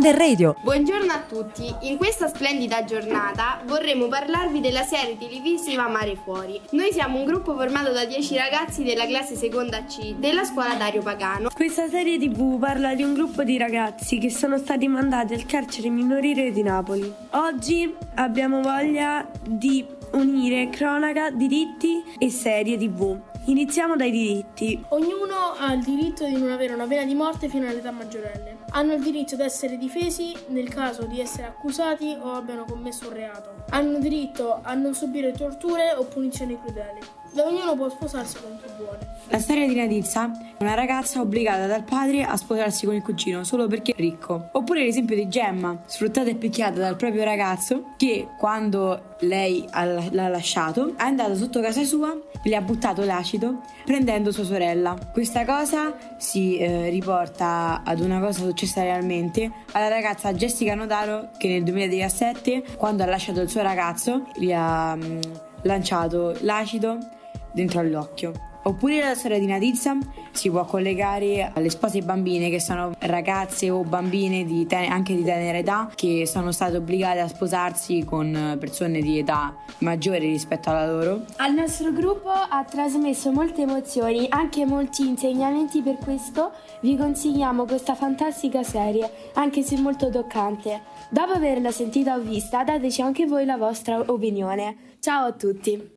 Under Radio. Buongiorno a tutti, in questa splendida giornata vorremmo parlarvi della serie televisiva Mare Fuori. Noi siamo un gruppo formato da 10 ragazzi della classe seconda C della scuola Dario Pagano. Questa serie tv parla di un gruppo di ragazzi che sono stati mandati al carcere minorile di Napoli. Oggi abbiamo voglia di unire cronaca, diritti e serie tv. Iniziamo dai diritti. Ognuno ha il diritto di non avere una pena di morte fino all'età maggiorenne. Hanno il diritto di essere difesi nel caso di essere accusati o abbiano commesso un reato. Hanno diritto a non subire torture o punizioni crudeli. Da ognuno può sposarsi quanto vuole. La storia di Nadizza è una ragazza obbligata dal padre a sposarsi con il cugino solo perché è ricco. Oppure l'esempio di Gemma, sfruttata e picchiata dal proprio ragazzo che quando lei l'ha lasciato è andato sotto casa sua e le ha buttato l'acido prendendo sua sorella. Questa cosa si eh, riporta ad una cosa successa realmente alla ragazza Jessica Nodaro che nel 2017 quando ha lasciato il suo ragazzo gli ha mh, mm, lanciato l'acido dentro all'occhio. Oppure la storia di Nadizza si può collegare alle spose bambine che sono ragazze o bambine di ten- anche di tenera età che sono state obbligate a sposarsi con persone di età maggiore rispetto alla loro. Al nostro gruppo ha trasmesso molte emozioni, anche molti insegnamenti per questo vi consigliamo questa fantastica serie, anche se molto toccante. Dopo averla sentita o vista dateci anche voi la vostra opinione. Ciao a tutti!